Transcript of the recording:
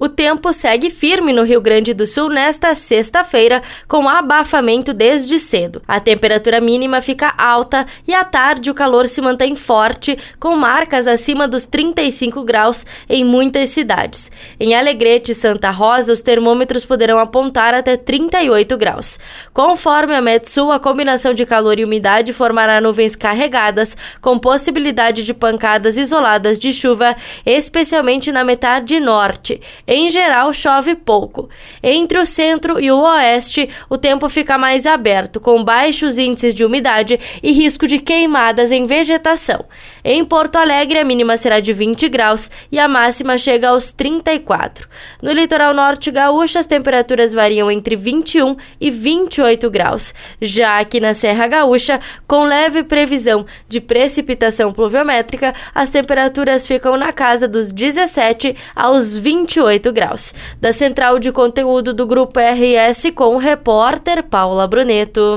O tempo segue firme no Rio Grande do Sul nesta sexta-feira, com abafamento desde cedo. A temperatura mínima fica alta e à tarde o calor se mantém forte, com marcas acima dos 35 graus em muitas cidades. Em Alegrete e Santa Rosa, os termômetros poderão apontar até 38 graus. Conforme a Metsul, a combinação de calor e umidade formará nuvens carregadas, com possibilidade de pancadas isoladas de chuva, especialmente na metade norte. Em geral, chove pouco. Entre o centro e o oeste, o tempo fica mais aberto, com baixos índices de umidade e risco de queimadas em vegetação. Em Porto Alegre, a mínima será de 20 graus e a máxima chega aos 34. No litoral norte gaúcho, as temperaturas variam entre 21 e 28 graus. Já aqui na Serra Gaúcha, com leve previsão de precipitação pluviométrica, as temperaturas ficam na casa dos 17 aos 28 18 graus. Da central de conteúdo do Grupo RS com o repórter Paula Bruneto.